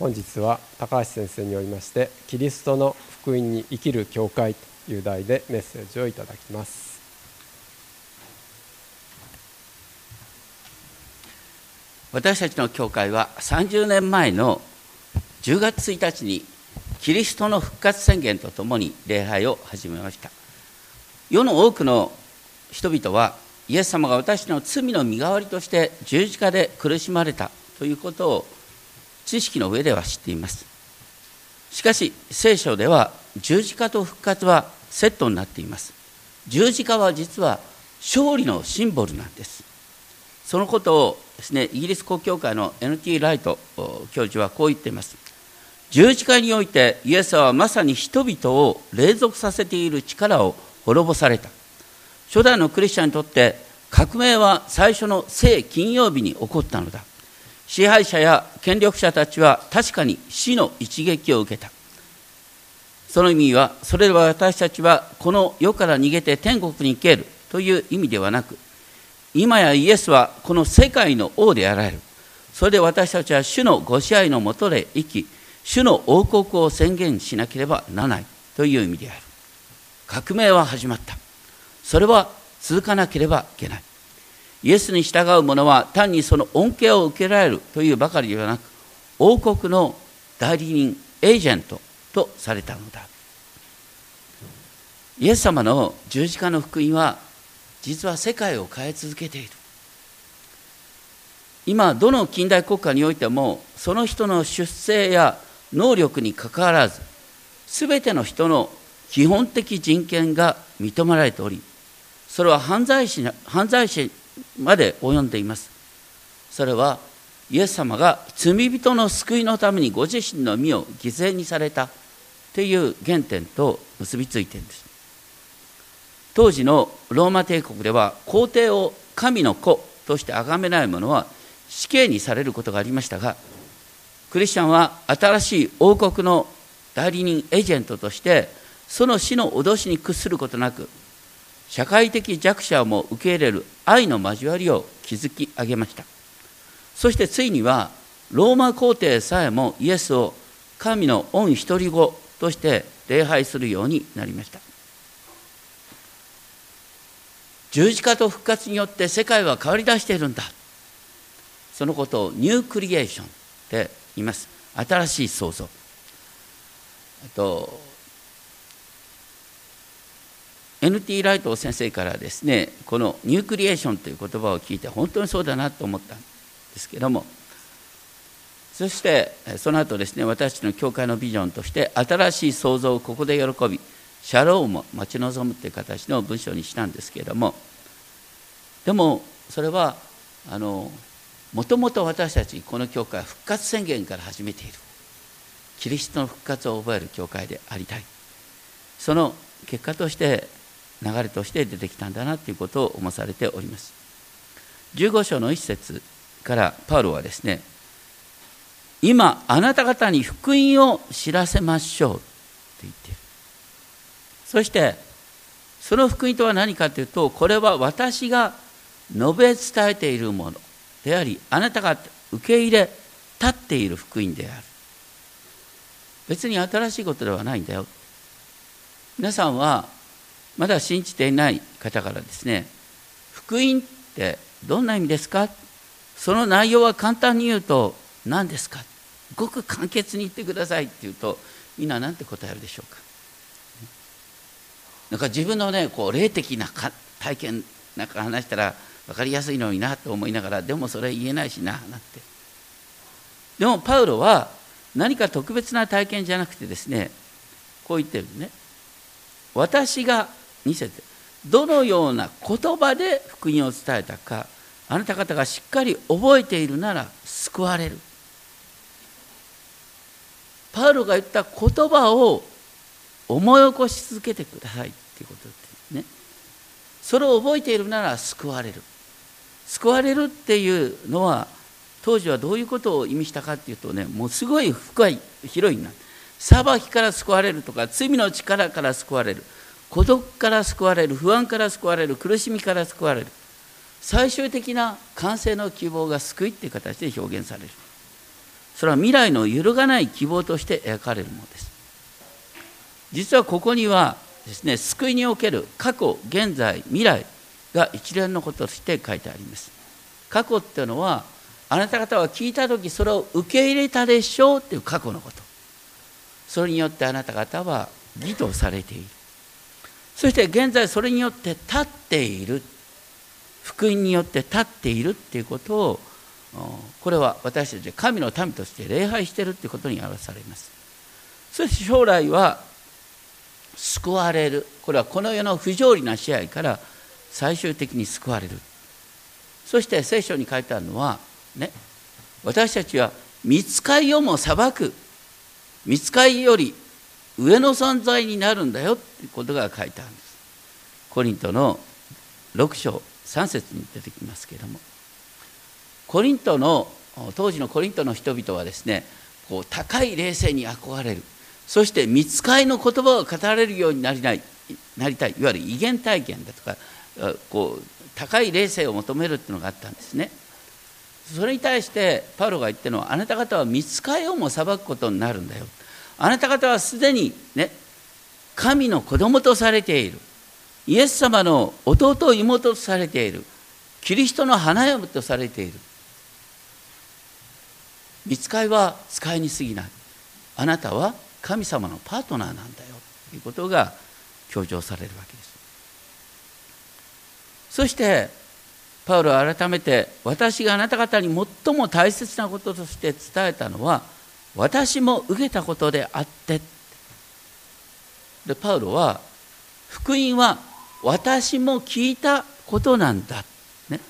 本日は高橋先生によりまして「キリストの福音に生きる教会」という題でメッセージをいただきます。私たちの教会は30年前の10月1日にキリストの復活宣言とともに礼拝を始めました。世の多くの人々はイエス様が私の罪の身代わりとして十字架で苦しまれたということを知識の上では知っています。しかし聖書では十字架と復活はセットになっています。十字架は実は勝利のシンボルなんです。そのことをですねイギリス国教会の NT ライト教授はこう言っています。十字架においてイエスはまさに人々を隷属させている力を滅ぼされた。初代のクリスチャンにとって革命は最初の聖金曜日に起こったのだ。支配者や権力者たちは確かに死の一撃を受けた。その意味はそれでは私たちはこの世から逃げて天国に行けるという意味ではなく今やイエスはこの世界の王であられる。それで私たちは主のご支配のもとで生き主の王国を宣言しなければならないという意味である。革命は始まった。それは続かなければいけない。イエスに従う者は単にその恩恵を受けられるというばかりではなく王国の代理人エージェントとされたのだ。イエス様の十字架の福音は実は世界を変え続けている。今どの近代国家においてもその人の出生や能力にかかわらず全ての人の基本的人権が認められておりそれは犯罪者犯罪者まで及んでいます。それはイエス様が罪人の救いのためにご自身の身を犠牲にされたという原点と結びついているんです。当時のローマ帝国では皇帝を神の子として崇めない者は死刑にされることがありましたがクリスチャンは新しい王国の代理人エージェントとしてその死の脅しに屈することなく社会的弱者も受け入れる愛の交わりを築き上げました。そしてついにはローマ皇帝さえもイエスを神の御一人子として礼拝するようになりました。十字架と復活によって世界は変わりだしているんだ。そのことをニュークリエーションって言います。新しい創造。と NT ライト先生からですねこのニュークリエーションという言葉を聞いて本当にそうだなと思ったんですけどもそしてその後ですね私たちの教会のビジョンとして新しい創造をここで喜びシャローも待ち望むという形の文章にしたんですけれどもでもそれはあのもともと私たちこの教会は復活宣言から始めている。キリストの復活を覚える教会でありたい。その結果として流れとして出てきたんだなということを思されております。15章の一節からパウロはですね今あなた方に福音を知らせましょうと言っている。そしてその福音とは何かというとこれは私が述べ伝えているものでありあなたが受け入れ立っている福音である。別に新しいことではないんだよ。皆さんはまだ信じていない方からですね福音ってどんな意味ですか？その内容は簡単に言うと何ですか？ごく簡潔に言ってくださいって言うとみんな何て答えるでしょうか？なんか自分のねこう霊的な体験なんか話したら分かりやすいのになと思いながらでもそれ言えないしななんて。でもパウロは何か特別な体験じゃなくてですねこう言ってるね。私が見せてどのような言葉で福音を伝えたかあなた方がしっかり覚えているなら救われる。パウロが言った言葉を思い起こし続けてくださいっていうことですね。それを覚えているなら救われる。救われるっていうのは当時はどういうことを意味したかっていうとねもうすごい深い広いな。裁きから救われるとか罪の力から救われる。孤独から救われる不安から救われる苦しみから救われる。最終的な完成の希望が救いっていう形で表現される。それは未来の揺るがない希望として描かれるものです。実はここにはですね救いにおける過去現在未来が一連のこととして書いてあります。過去っていうのはあなた方は聞いた時それを受け入れたでしょうっていう過去のこと。それによってあなた方は義とされている。そして現在それによって立っている。福音によって立っているっていうことをこれは私たち神の民として礼拝しているということに表されます。そして将来は救われる。これはこの世の不条理な支配から最終的に救われる。そして聖書に書いてあるのはね私たちは見つかりをも裁く。見つかりより上の存在になるんだよっていうことが書いてあるんです。コリントの6章3節に出てきますけれども。コリントの当時のコリントの人々はですねこう高い霊性に憧れる。そして見つかりの言葉を語られるようになりないなりたい。いわゆる威厳体験だとかこう高い霊性を求めるっていうのがあったんですね。それに対してパウロが言ってるのはあなた方は見つかりをも裁くことになるんだよ。あなた方はすでにね神の子供とされている。イエス様の弟妹とされている。キリストの花嫁とされている。見つかりは使いに過ぎない。あなたは神様のパートナーなんだよ。ということが強調されるわけです。そしてパウロは改めて私があなた方に最も大切なこととして伝えたのは私も受けたことであって。でパウロは福音は私も聞いたことなんだ、ね、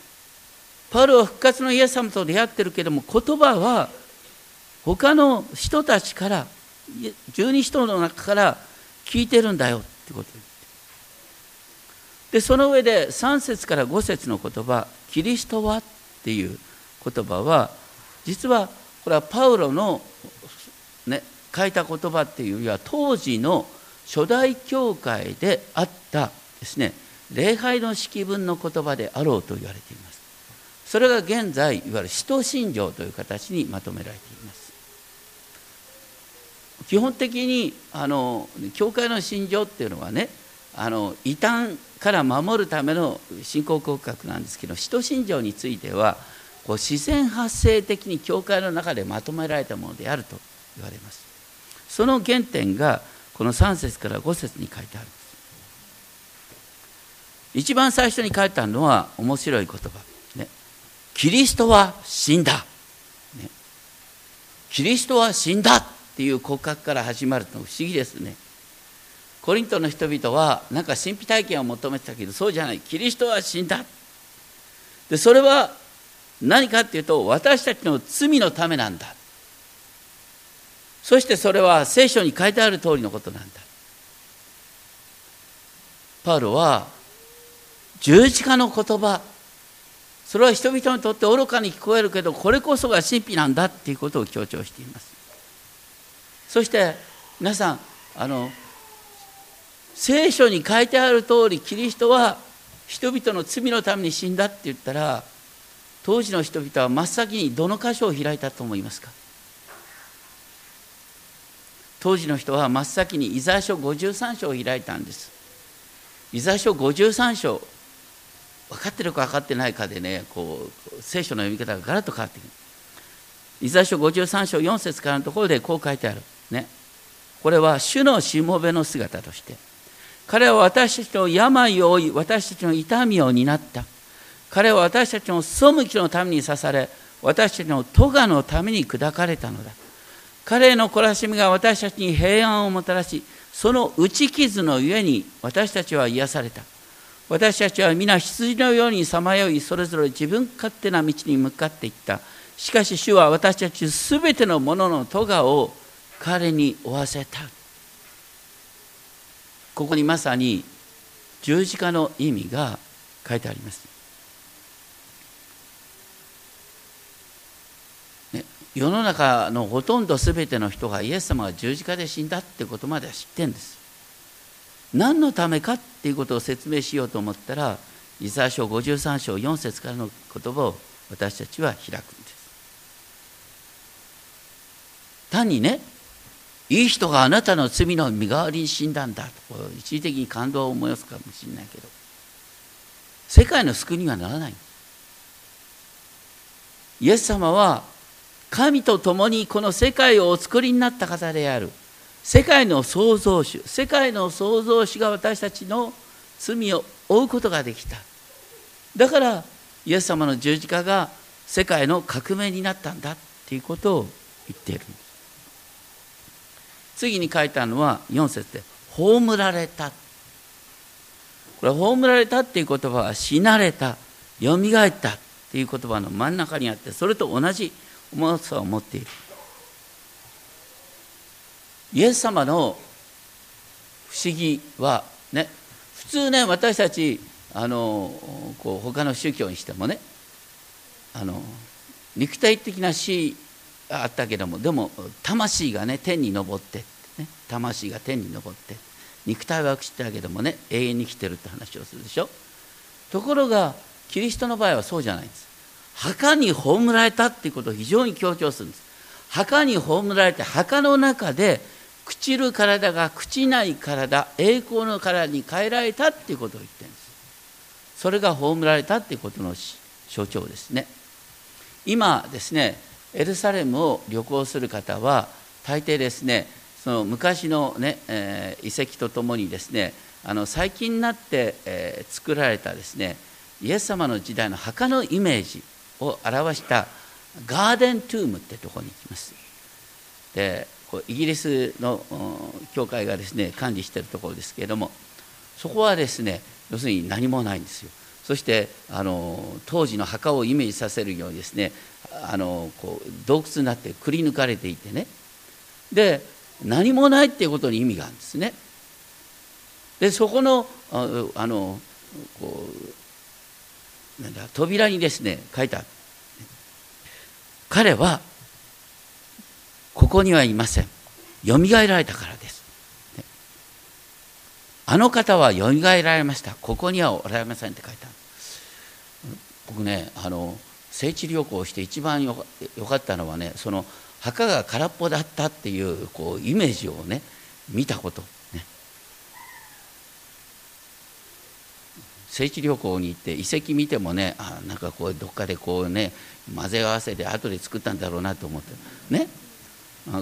パウロは復活のイエス様と出会ってるけども言葉は他の人たちから十二人の中から聞いてるんだよ。ってことで。その上で3節から5節の言葉「キリストは?」っていう言葉は実はこれはパウロの、書いた言葉っていうよりは当時の初代教会であったですね礼拝の式文の言葉であろうと言われています。それが現在いわゆる使徒信条という形にまとめられています。基本的にあの教会の信条っていうのはねあの異端から守るための信仰告白なんですけど使徒信条についてはこう自然発生的に教会の中でまとめられたものであると言われます。その原点がこの3節から5節に書いてある一番最初に書いてあるのは面白い言葉、ね、キリストは死んだ、ね、キリストは死んだっていう告白から始まるの不思議ですね。コリントの人々はなんか神秘体験を求めてたけどそうじゃない。キリストは死んだ。でそれは何かっていうと私たちの罪のためなんだ。そしてそれは聖書に書いてある通りのことなんだ。パウロは十字架の言葉。それは人々にとって愚かに聞こえるけどこれこそが神秘なんだっていうことを強調しています。そして皆さんあの聖書に書いてある通りキリストは人々の罪のために死んだって言ったら当時の人々は真っ先にどの箇所を開いたと思いますか？当時の人は真っ先にイザ書53章を開いたんです。イザ書53章分かってるか分かってないかでねこう聖書の読み方がガラッと変わってくる。イザ書53章4節からのところでこう書いてある。ね。これは主のしもべの姿として彼は私たちの病を負い私たちの痛みを担った。彼は私たちの背きのために刺され私たちの咎のために砕かれたのだ。彼の懲らしみが私たちに平安をもたらしその打ち傷のゆえに私たちは癒された。私たちは皆羊のようにさまよいそれぞれ自分勝手な道に向かっていった。しかし主は私たちすべてのものの咎を彼に負わせた。ここにまさに十字架の意味が書いてあります、世の中のほとんど全ての人がイエス様が十字架で死んだってことまでは知ってんです。何のためかっていうことを説明しようと思ったらイザヤ書53章4節からの言葉を私たちは開くんです。単にねいい人があなたの罪の身代わりに死んだんだと一時的に感動を思いますかもしれないけど世界の救いにはならない。イエス様は神と共にこの世界をお作りになった方である。世界の創造主世界の創造主が私たちの罪を負うことができた。だからイエス様の十字架が世界の革命になったんだっていうことを言っている。次に書いたのは4節で「葬られた」これ葬られたっていう言葉は死なれたよみがえったっていう言葉の真ん中にあってそれと同じ重さを持っている。イエス様の不思議はね普通ね私たちあのこう他の宗教にしてもねあの肉体的な死があったけどもでも魂がね天に昇って、ね、魂が天に昇って肉体は朽ちたけどもね永遠に生きてるって話をするでしょ。ところがキリストの場合はそうじゃないんです。墓に葬られたっていうことを非常に強調するんです。墓に葬られて墓の中で朽ちる体が朽ちない体栄光の体に変えられたっていうことを言ってるんです。それが葬られたっていうことの象徴ですね。今ですねエルサレムを旅行する方は大抵ですねその昔のね、えー、遺跡とともにですねあの最近になって、えー、作られたですねイエス様の時代の墓のイメージを表したガーデントゥームってとこに行きます。でイギリスの教会がですね管理してるところですけれどもそこはですね要するに何もないんですよ。そしてあの当時の墓をイメージさせるようにですねあのこう洞窟になってくり抜かれていてね。で何もないっていうことに意味があるんですね。でそこのあのこうなんだ扉にですね書いてある彼はここにはいません。よみがえられたからです、あの方はよみがえられました。ここにはおられませんって書いてある僕ねあの聖地旅行をして一番よかったのはねその墓が空っぽだったっていうこうイメージをね見たこと。聖地旅行に行って遺跡見てもねあなんかこうどっかでこうね混ぜ合わせて後で作ったんだろうなと思って。ね。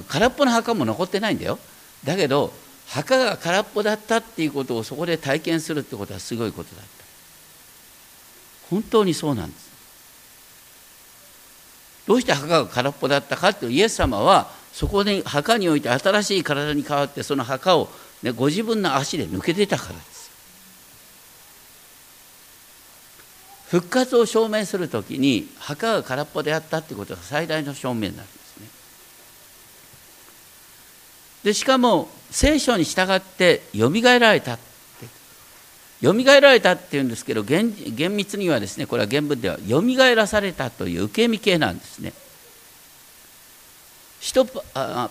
空っぽの墓も残ってないんだよ。だけど墓が空っぽだったっていうことをそこで体験するってことはすごいことだった。本当にそうなんです。どうして墓が空っぽだったかっていうイエス様はそこに墓において新しい体に変わってその墓を、ね、ご自分の足で抜け出たからです。復活を証明するときに墓が空っぽであったってことが最大の証明になるんですねでしかも聖書に従ってよみがえられたってよみがえられたっていうんですけど厳密にはですねこれは原文ではよみがえらされたという受け身形なんですね。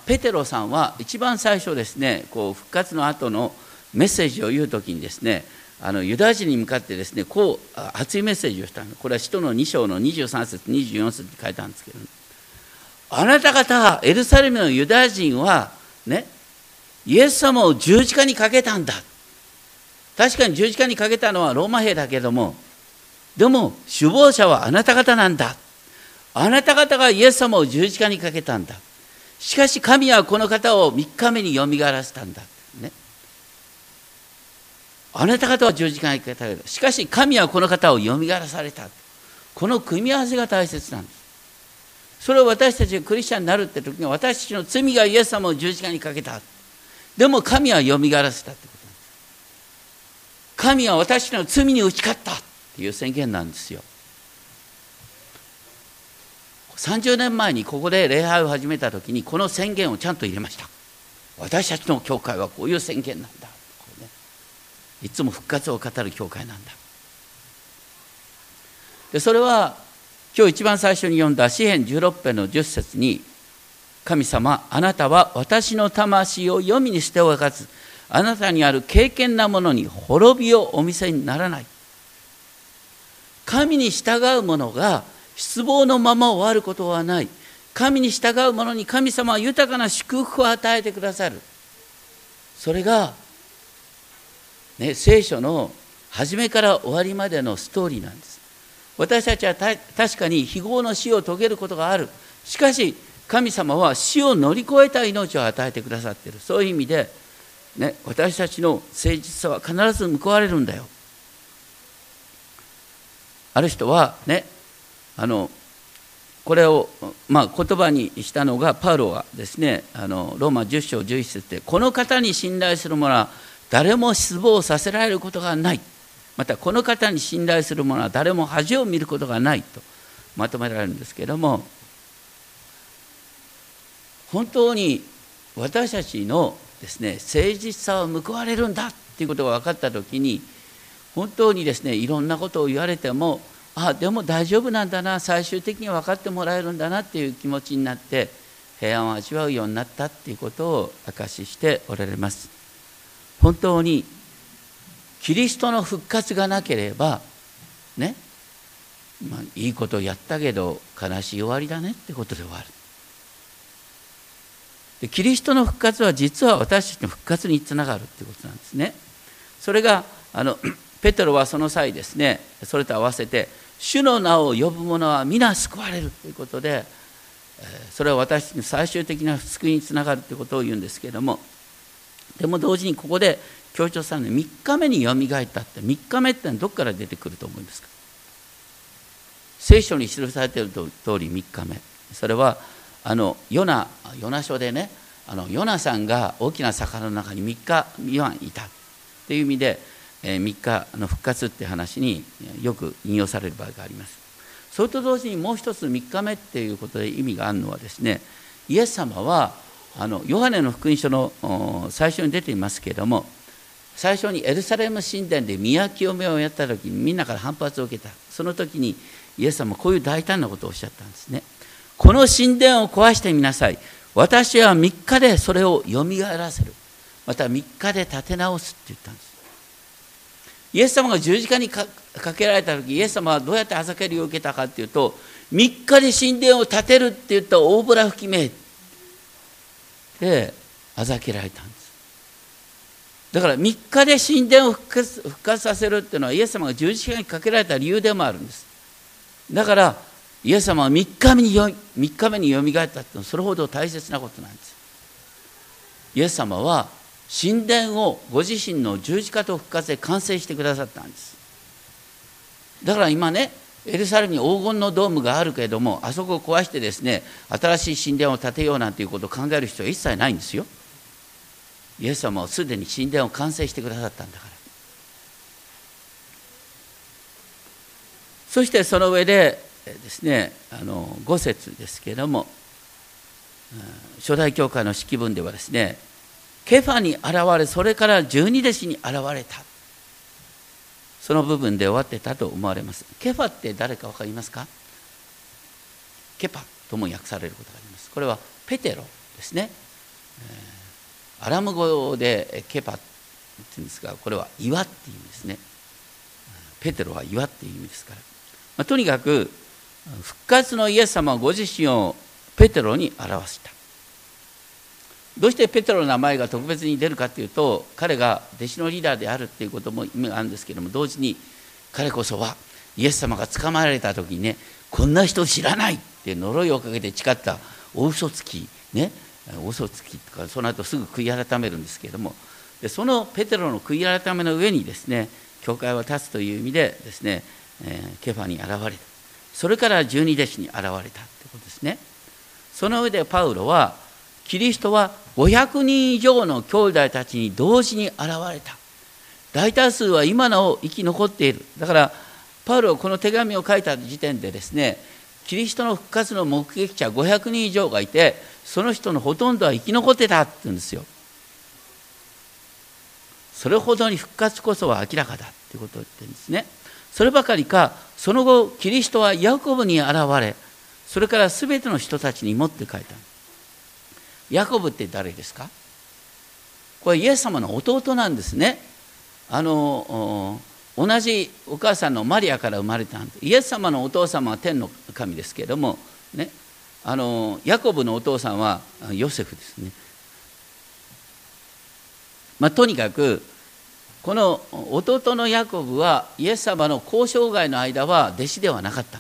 ペテロさんは一番最初ですねこう復活の後のメッセージを言う時にですねあのユダヤ人に向かってですねこう熱いメッセージをしたの。これは使徒の2章の23節24節に書いたんですけど、ね、あなた方エルサレムのユダヤ人はねイエス様を十字架にかけたんだ。確かに十字架にかけたのはローマ兵だけどもでも首謀者はあなた方なんだ。あなた方がイエス様を十字架にかけたんだ。しかし神はこの方を3日目によみがらせたんだ、あなた方は十字架にかけたけどしかし神はこの方をよみがえらされた。この組み合わせが大切なんです。それを私たちがクリスチャンになるって時に私たちの罪がイエス様を十字架にかけた。でも神はよみがえらせたってことなんです。神は私の罪に打ち勝った。っていう宣言なんですよ。30年前にここで礼拝を始めた時にこの宣言をちゃんと入れました。私たちの教会はこういう宣言なんだ、いつも復活を語る教会なんだ。でそれは今日一番最初に読んだ詩篇16編の10節に神様あなたは私の魂を読みにしておかずあなたにある敬虔なものに滅びをお見せにならない。神に従う者が失望のまま終わることはない。神に従う者に神様は豊かな祝福を与えてくださる。それが、ね、聖書の初めから終わりまでのストーリーなんです。私たちは確かに非業の死を遂げることがある。しかし神様は死を乗り越えた命を与えてくださっている。そういう意味で、ね、私たちの誠実さは必ず報われるんだよ。ある人はねあのこれを、まあ、言葉にしたのがパウロはですねあのローマ10章11節でこの方に信頼する者は誰も失望させられることがない。またこの方に信頼する者は誰も恥を見ることがないとまとめられるんですけれども本当に私たちのですね誠実さは報われるんだっていうことが分かった時に本当にですねいろんなことを言われてもあでも大丈夫なんだな最終的に分かってもらえるんだなっていう気持ちになって平安を味わうようになったっていうことを証ししておられます。本当にキリストの復活がなければね、まあ、いいことやったけど悲しい終わりだねってことで終わる。でキリストの復活は実は私たちの復活につながるってことなんですね。それがあの ペテロはその際ですねそれと合わせて主の名を呼ぶ者は皆救われるということでそれは私たちの最終的な救いにつながるということを言うんですけれどもでも同時にここで強調されるのは3日目によみがえったって3日目ってのはどこから出てくると思いますか？聖書に記されている通り3日目。それはあのヨナヨナ書でねあのヨナさんが大きな魚の中に3日未満いたという意味で、えー、3日の復活っていう話によく引用される場合があります。それと同時にもう一つ3日目っていうことで意味があるのはですねイエス様はあのヨハネの福音書の最初に出ていますけれども最初にエルサレム神殿で宮清めをやった時にみんなから反発を受けた。その時にイエス様こういう大胆なことをおっしゃったんですね。この神殿を壊してみなさい。私は3日でそれをよみがえらせる。また3日で立て直すって言ったんです。イエス様が十字架にかけられた時イエス様はどうやって朝蹴りを受けたかっていうと3日で神殿を建てるって言った大ぶら吹き目であざけられたんです。だから3日で神殿を復活復活させるっていうのはイエス様が十字架にかけられた理由でもあるんです。だからイエス様は3日目によ3日目によみがえったっていうのはそれほど大切なことなんです。イエス様は神殿をご自身の十字架と復活で完成してくださったんです。だから今ねエルサレムに黄金のドームがあるけれどもあそこを壊してですね新しい神殿を建てようなんていうことを考える必要は一切ないんですよ。イエス様はすでに神殿を完成してくださったんだから。そしてその上でですねあの5節ですけれども初代教会の式文ではですねケファに現れそれから十二弟子に現れた。その部分で終わってたと思われます。ケファって誰か分かりますか？ケパとも訳されることがあります。これはペテロですね、アラム語でケパって言うんですがこれは岩っていう意味ですね。ペテロは岩っていう意味ですから、まあ、とにかく復活のイエス様はご自身をペテロに表した。どうしてペテロの名前が特別に出るかというと彼が弟子のリーダーであるっていうことも意味があるんですけれども同時に彼こそはイエス様が捕まえられた時にねこんな人知らないって呪いをかけて誓った大嘘つきね大嘘つきとかその後すぐ悔い改めるんですけれどもでそのペテロの悔い改めの上にですね教会は立つという意味でですね、えー、ケファに現れた。それから十二弟子に現れたということですね。その上でパウロはキリストは500人以上の兄弟たちに同時に現れた。大多数は今なお生き残っている。だからパウロはこの手紙を書いた時点でですねキリストの復活の目撃者500人以上がいてその人のほとんどは生き残ってたって言うんですよ。それほどに復活こそは明らかだっていうことを言ってるんですね。そればかりかその後キリストはヤコブに現れそれから全ての人たちにもって書いた。ヤコブって誰ですか？これイエス様の弟なんですね。あの同じお母さんのマリアから生まれたんでイエス様のお父様は天の神ですけれどもね。あのヤコブのお父さんはヨセフですね。まあ、とにかくこの弟のヤコブはイエス様の交渉外の間は弟子ではなかった。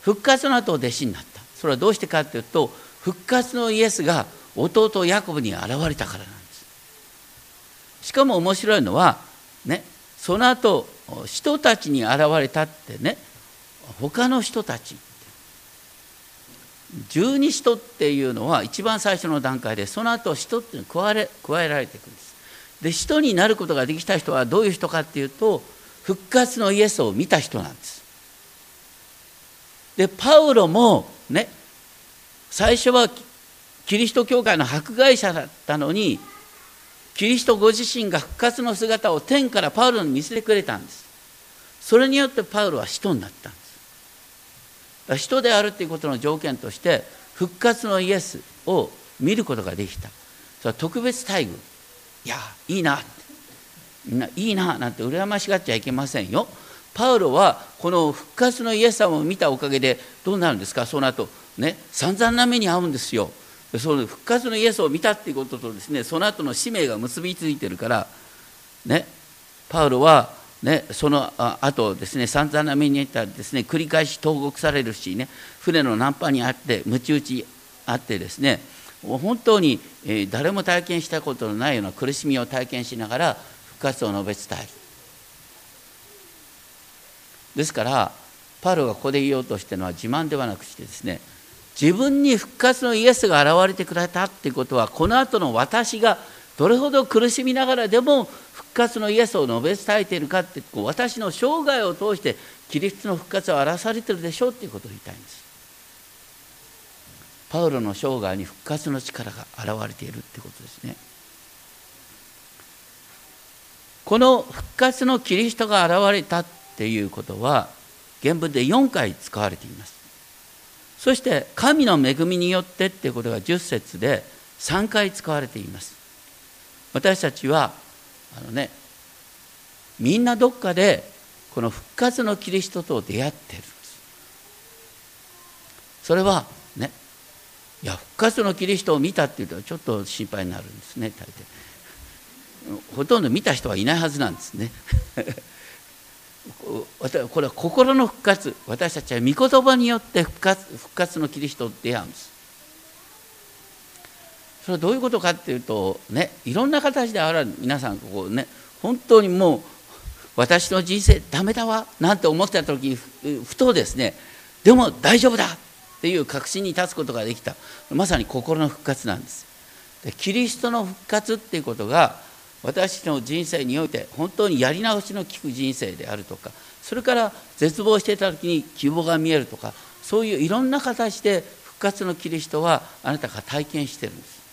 復活の後弟子になった。それはどうしてかというと復活のイエスが弟ヤコブに現れたからなんです。しかも面白いのはねその後人たちに現れたってね他の人たち十二使徒っていうのは一番最初の段階でその後使徒っていうの加え加えられていくんです。で使徒になることができた人はどういう人かっていうと復活のイエスを見た人なんです。でパウロもね最初はキリスト教会の迫害者だったのにキリストご自身が復活の姿を天からパウロに見せてくれたんです。それによってパウロは使徒になったんです。使徒であるということの条件として復活のイエスを見ることができた。それは特別待遇。いやいいなみんないいななんて羨ましがっちゃいけませんよ。パウロはこの復活のイエス様を見たおかげでどうなるんですか？その後ね散々な目に遭うんですよ。その復活のイエスを見たっていうこととですねその後の使命が結びついてるからねパウロはねその後ですね散々な目に遭ったらですね繰り返し投獄されるしね船の難破にあって鞭打ちあってですね本当に誰も体験したことのないような苦しみを体験しながら復活を述べ伝える。ですからパウロがここで言おうとしてるのは自慢ではなくしてですね自分に復活のイエスが現れてくれたっていうことはこの後の私がどれほど苦しみながらでも復活のイエスを述べ伝えているかって私の生涯を通してキリストの復活を表されてるでしょうっていうことを言いたいんです。パウロの生涯に復活の力が現れているってことですね。この復活のキリストが現れたっていうことは原文で4回使われています。そして神の恵みによってっていうことが10節で3回使われています。私たちはあのねみんなどっかでこの復活のキリストと出会ってるんです。それはねいや復活のキリストを見たっていうとちょっと心配になるんですね大抵ほとんど見た人はいないはずなんですねこれは心の復活。私たちは御言葉によって復活復活のキリストと出会うんです。それはどういうことかっていうとねいろんな形である皆さんここね本当にもう私の人生ダメだわなんて思ってた時ふとですねでも大丈夫だっていう確信に立つことができた。まさに心の復活なんです。でキリストの復活っていうことが私の人生において本当にやり直しの利く人生であるとかそれから絶望していた時に希望が見えるとかそういういろんな形で復活のキリストはあなたが体験してるんです。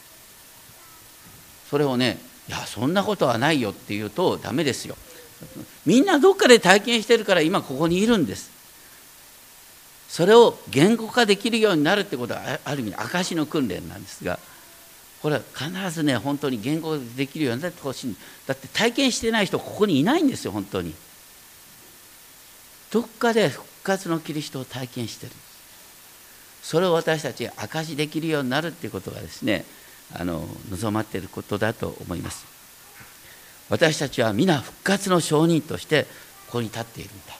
それをねいやそんなことはないよって言うとダメですよ。みんなどっかで体験してるから今ここにいるんです。それを言語化できるようになるってことはある意味証の訓練なんですがこれは必ずね本当に言語できるようになってほしい。だって体験してない人ここにいないんですよ本当に。どっかで復活のキリストを体験してる。それを私たちが証しできるようになるっていうことがですねあの望まっていることだと思います。私たちは皆復活の証人としてここに立っているんだ。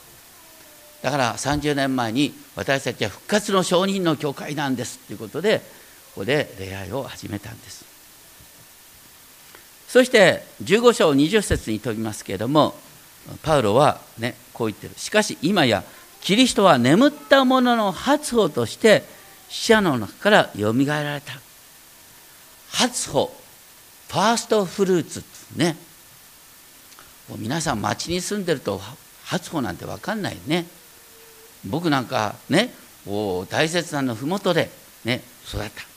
だから30年前に私たちは復活の証人の教会なんですということでここで礼拝を始めたんです。そして15章20節に飛びますけれどもパウロはねこう言ってる。しかし今やキリストは眠った者の初歩として死者の中からよみがえられた。初歩ファーストフルーツね。皆さん町に住んでると初歩なんて分かんないね。僕なんかね大切なの麓でね育った。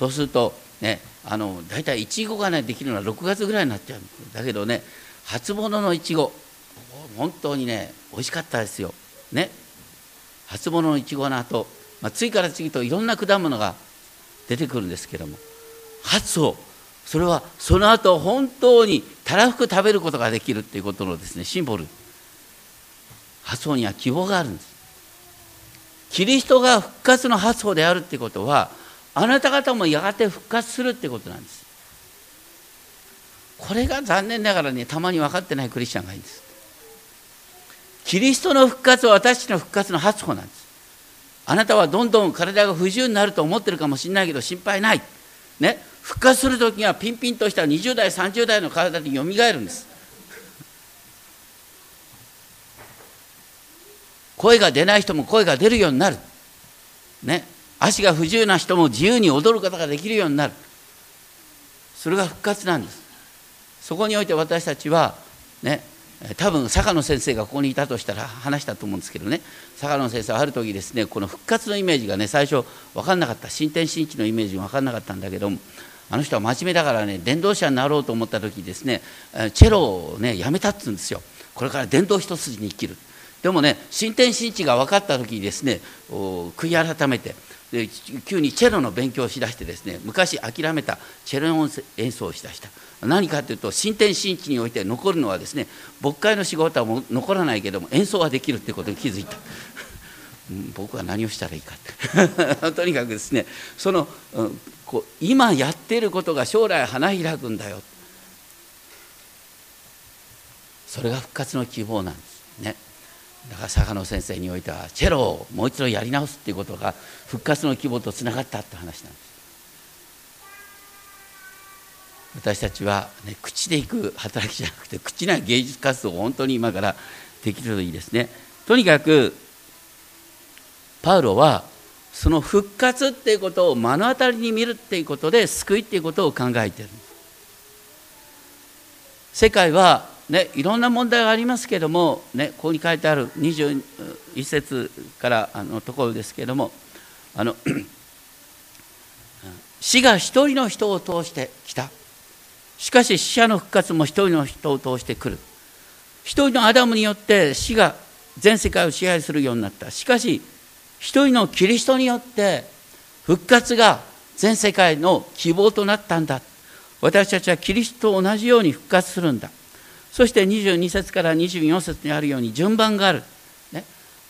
そうするとねあの大体いちごがねできるのは6月ぐらいになっちゃうんだけどね初物のいちご本当にね美味しかったですよ。ね。初物のいちごの後、まあ、次から次といろんな果物が出てくるんですけども初をそれはその後本当にたらふく食べることができるっていうことのですねシンボル。発想には希望があるんです。キリストが復活の発想であるってことはあなた方もやがて復活するってことなんです。これが残念ながらねたまに分かってないクリスチャンがいいんです。キリストの復活は私の復活の発歩なんです。あなたはどんどん体が不自由になると思ってるかもしれないけど心配ない。ね。復活する時にはピンピンとした20代30代の体でよみがえるんです。声が出ない人も声が出るようになる。ね。足が不自由な人も自由に踊ることができるようになる。それが復活なんです。そこにおいて私たちはね多分坂野先生がここにいたとしたら話したと思うんですけどね。坂野先生はある時ですねこの復活のイメージがね最初分かんなかった。新天新地のイメージが分かんなかったんだけどもあの人は真面目だからね伝道者になろうと思った時ですねチェロをねやめたっつうんですよ。これから伝道一筋に生きる。でもね新天新地が分かった時にですね悔い改めてで急にチェロの勉強をしだしてですね昔諦めたチェロの演奏をしだした。何かというと新天新地において残るのはですね牧会の仕事はも残らないけども演奏はできるってことに気づいた。僕は何をしたらいいかって。とにかくですねその、うん、こう今やっていることが将来花開くんだよ。それが復活の希望なんですね。だから坂野先生においてはチェロをもう一度やり直すっていうことが復活の希望とつながったって話なんです。私たちは、ね、口でいく働きじゃなくて口ない芸術活動を本当に今からできるといいですね。とにかくパウロはその復活っていうことを目の当たりに見るっていうことで救いっていうことを考えてる世界はね、いろんな問題がありますけども、ね、ここに書いてある21節からあのところですけどもあの 死が一人の人を通してきた。しかし死者の復活も一人の人を通してくる。一人のアダムによって死が全世界を支配するようになった。しかし一人のキリストによって復活が全世界の希望となったんだ。私たちはキリストと同じように復活するんだ。そして22節から24節にあるように順番がある、ね、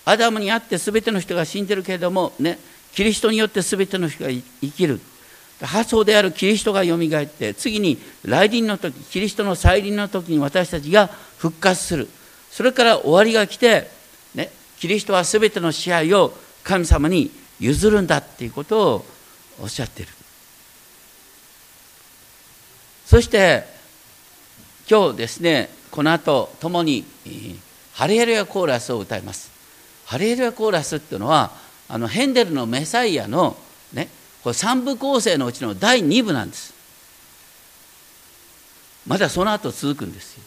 アダムにあって全ての人が死んでるけれども、ね、キリストによって全ての人が生きる。発想であるキリストがよみがえって次に来臨の時キリストの再臨の時に私たちが復活する。それから終わりが来て、ね、キリストは全ての支配を神様に譲るんだっていうことをおっしゃっている。そして今日ですねこの後共にハレルヤコーラスを歌います。ハレルヤコーラスっていうのはあのヘンデルのメサイアのねこれ3部構成のうちの第2部なんです。まだその後続くんですよ。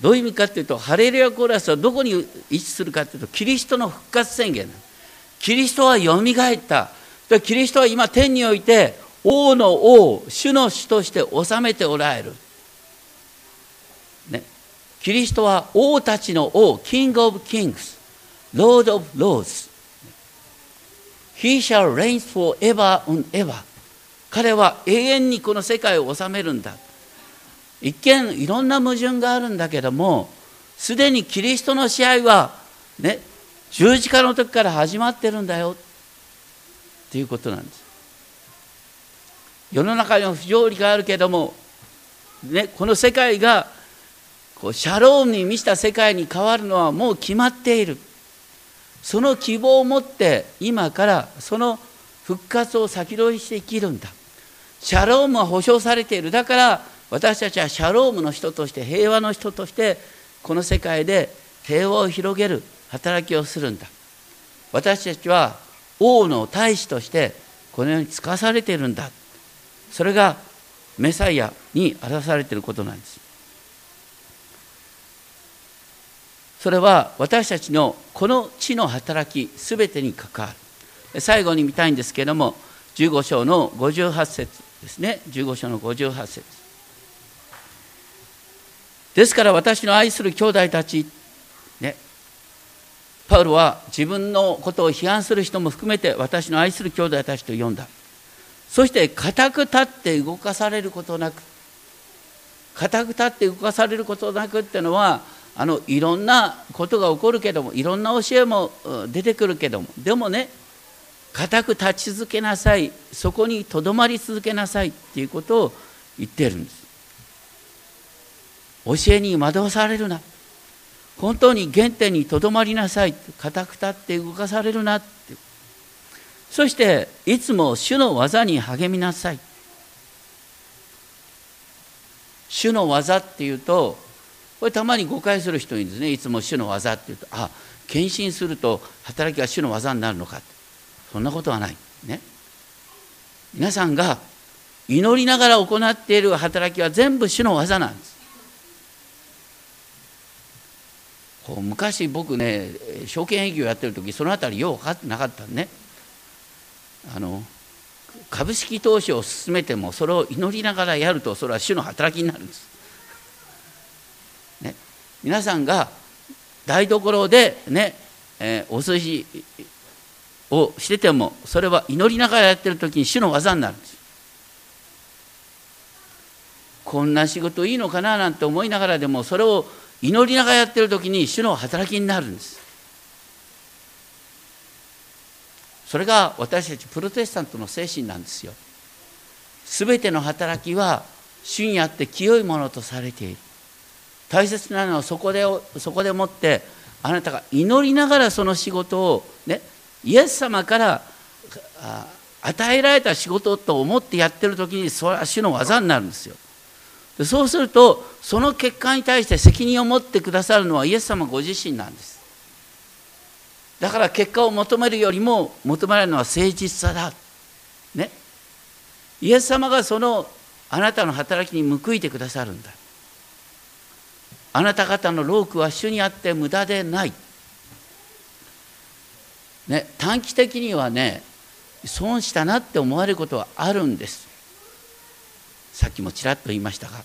どういう意味かっていうとハレルヤコーラスはどこに位置するかっていうとキリストの復活宣言キリストはよみがえった。キリストは今天において王の王主の主として治めておられる、ね、キリストは王たちの王 King of Kings, Lord of Lords。He shall reign forever and ever. 彼は永遠にこの世界を治めるんだ。一見いろんな矛盾があるんだけどもすでにキリストの支配はね十字架の時から始まってるんだよ。っていうことなんです。世の中には不条理があるけども、ね、この世界がこうシャロームに満ちた世界に変わるのはもう決まっている。その希望を持って今からその復活を先取りして生きるんだ。シャロームは保証されている。だから私たちはシャロームの人として平和の人としてこの世界で平和を広げる働きをするんだ。私たちは王の大使としてこのように使わされているんだ。それがメサイアに表されていることなんです。それは私たちのこの地の働きすべてに関わる。最後に見たいんですけれども15章の58節ですね。15章の58節。ですから私の愛する兄弟たちねパウロは自分のことを批判する人も含めて私の愛する兄弟たちと呼んだ。そして固く立って動かされることなく固く立って動かされることなくっていうのはあのいろんなことが起こるけどもいろんな教えも出てくるけどもでもね固く立ち続けなさいそこにとどまり続けなさいっていうことを言ってるんです。教えに惑わされるな。本当に原点にとどまりなさい固く立って動かされるなって。そしていつも主の技に励みなさい。主の技っていうとこれたまに誤解する人にですね。いつも主の技っていうとあ献身すると働きが主の技になるのかそんなことはない。ね。皆さんが祈りながら行っている働きは全部主の技なんです。こう昔僕ね証券営業やってる時その辺りよう分かってなかったね。あの株式投資を進めてもそれを祈りながらやるとそれは主の働きになるんです。ね。皆さんが台所でね、えー、お寿司をしててもそれは祈りながらやってる時に主の技になるんです。こんな仕事いいのかななんて思いながらでもそれを祈りながらやってる時に主の働きになるんです。それが私たちプロテスタントの精神なんですよすべての働きは主にあって清いものとされている大切なのはそこでそこでもってあなたが祈りながらその仕事をねイエス様から与えられた仕事と思ってやってる時にそれは主の技になるんですよ。でそうするとその結果に対して責任を持ってくださるのはイエス様ご自身なんです。だから結果を求めるよりも求められるのは誠実さだ。ね。イエス様がそのあなたの働きに報いてくださるんだ。あなた方の労苦は主にあって無駄でない。ね、短期的にはね損したなって思われることはあるんですさっきもちらっと言いましたが、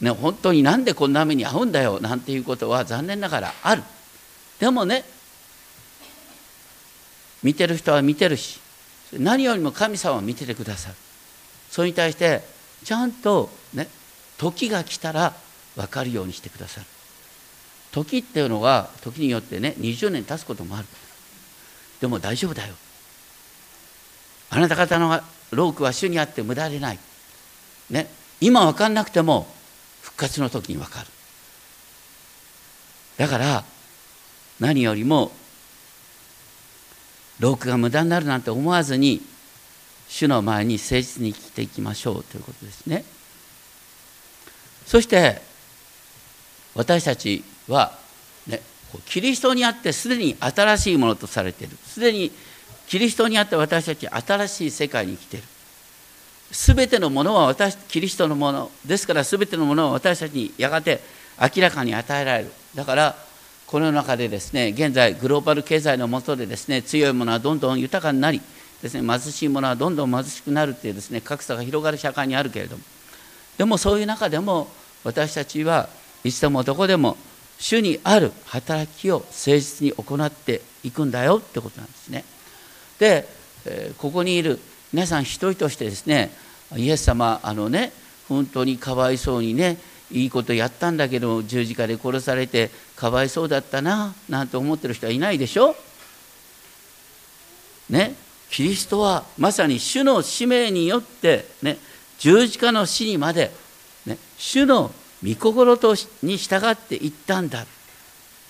ね、本当になんでこんな目に遭うんだよなんていうことは残念ながらあるでもね見てる人は見てるし何よりも神様は見ててくださる。それに対してちゃんとね時が来たら分かるようにしてくださる。時っていうのは時によってね20年経つこともある。でも大丈夫だよ。あなた方の労苦は主にあって無駄でない、ね、今分かんなくても復活の時に分かる。だから何よりも労苦が無駄になるなんて思わずに主の前に誠実に生きていきましょうということですね。そして私たちは、ね、キリストにあってすでに新しいものとされている。すでにキリストにあって私たち新しい世界に生きている。すべてのものは私キリストのものですからすべてのものは私たちにやがて明らかに与えられる。だからこの中でですね現在グローバル経済の下でですね強いものはどんどん豊かになりですね貧しいものはどんどん貧しくなるっていうですね格差が広がる社会にあるけれどもでもそういう中でも私たちはいつでもどこでも主にある働きを誠実に行っていくんだよってことなんですね。で、ここにいる皆さん一人としてですねイエス様あのね本当にかわいそうにねいいことやったんだけど十字架で殺されてかわいそうだったななんて思ってる人はいないでしょ？ね？キリストはまさに主の使命によってね？十字架の死にまで、ね、主の御心とに従っていったんだ。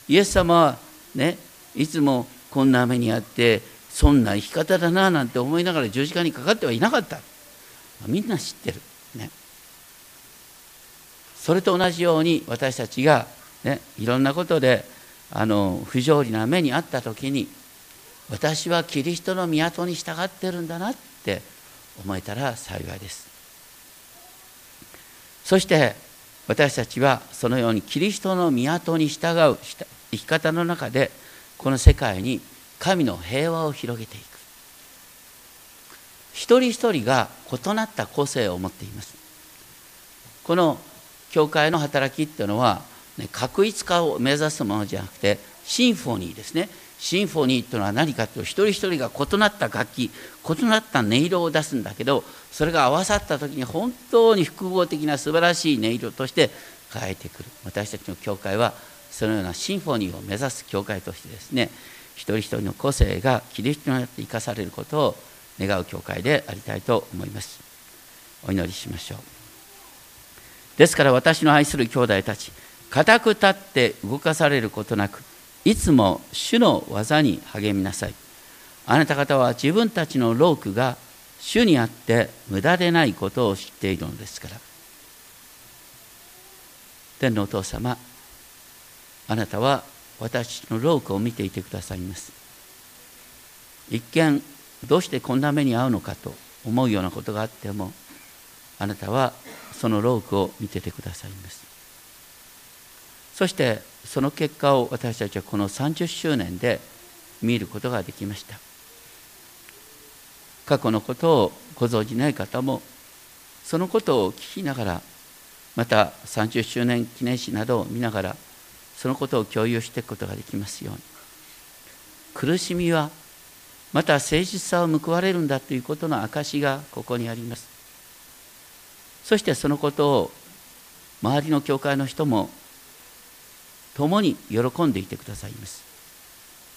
イエス様はねいつもこんな目にあってそんな生き方だななんて思いながら十字架にかかってはいなかった。みんな知ってる。ね？それと同じように私たちが、ね、いろんなことであの不条理な目にあった時に私はキリストの都に従ってるんだなって思えたら幸いです。そして私たちはそのようにキリストの都に従う生き方の中でこの世界に神の平和を広げていく。一人一人が異なった個性を持っています。この教会の働きっていうのは、ね、確一化を目指すものじゃなくてシンフォニーですね。シンフォニーっていうのは何かというと一人一人が異なった楽器異なった音色を出すんだけどそれが合わさった時に本当に複合的な素晴らしい音色として変えてくる。私たちの教会はそのようなシンフォニーを目指す教会としてですね一人一人の個性がキリストによって生かされることを願う教会でありたいと思います。お祈りしましょう。ですから私の愛する兄弟たち固く立って動かされることなくいつも主の技に励みなさい。あなた方は自分たちの労苦が主にあって無駄でないことを知っているのですから。天のお父様あなたは私の労苦を見ていてくださいます。一見どうしてこんな目に遭うのかと思うようなことがあってもあなたはその労苦を見ててくださいます。そしてその結果を私たちはこの30周年で見ることができました。過去のことをご存じない方もそのことを聞きながらまた30周年記念誌などを見ながらそのことを共有していくことができますように。苦しみはまた誠実さを報われるんだということの証がここにあります。そしてそのことを周りの教会の人も共に喜んでいてくださいます。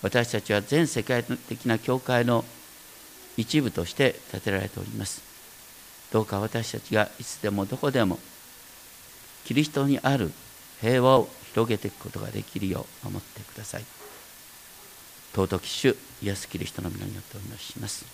私たちは全世界的な教会の一部として建てられております。どうか私たちがいつでもどこでもキリストにある平和を広げていくことができるよう守ってください。尊き主イエス・キリストの皆によってお祈りします。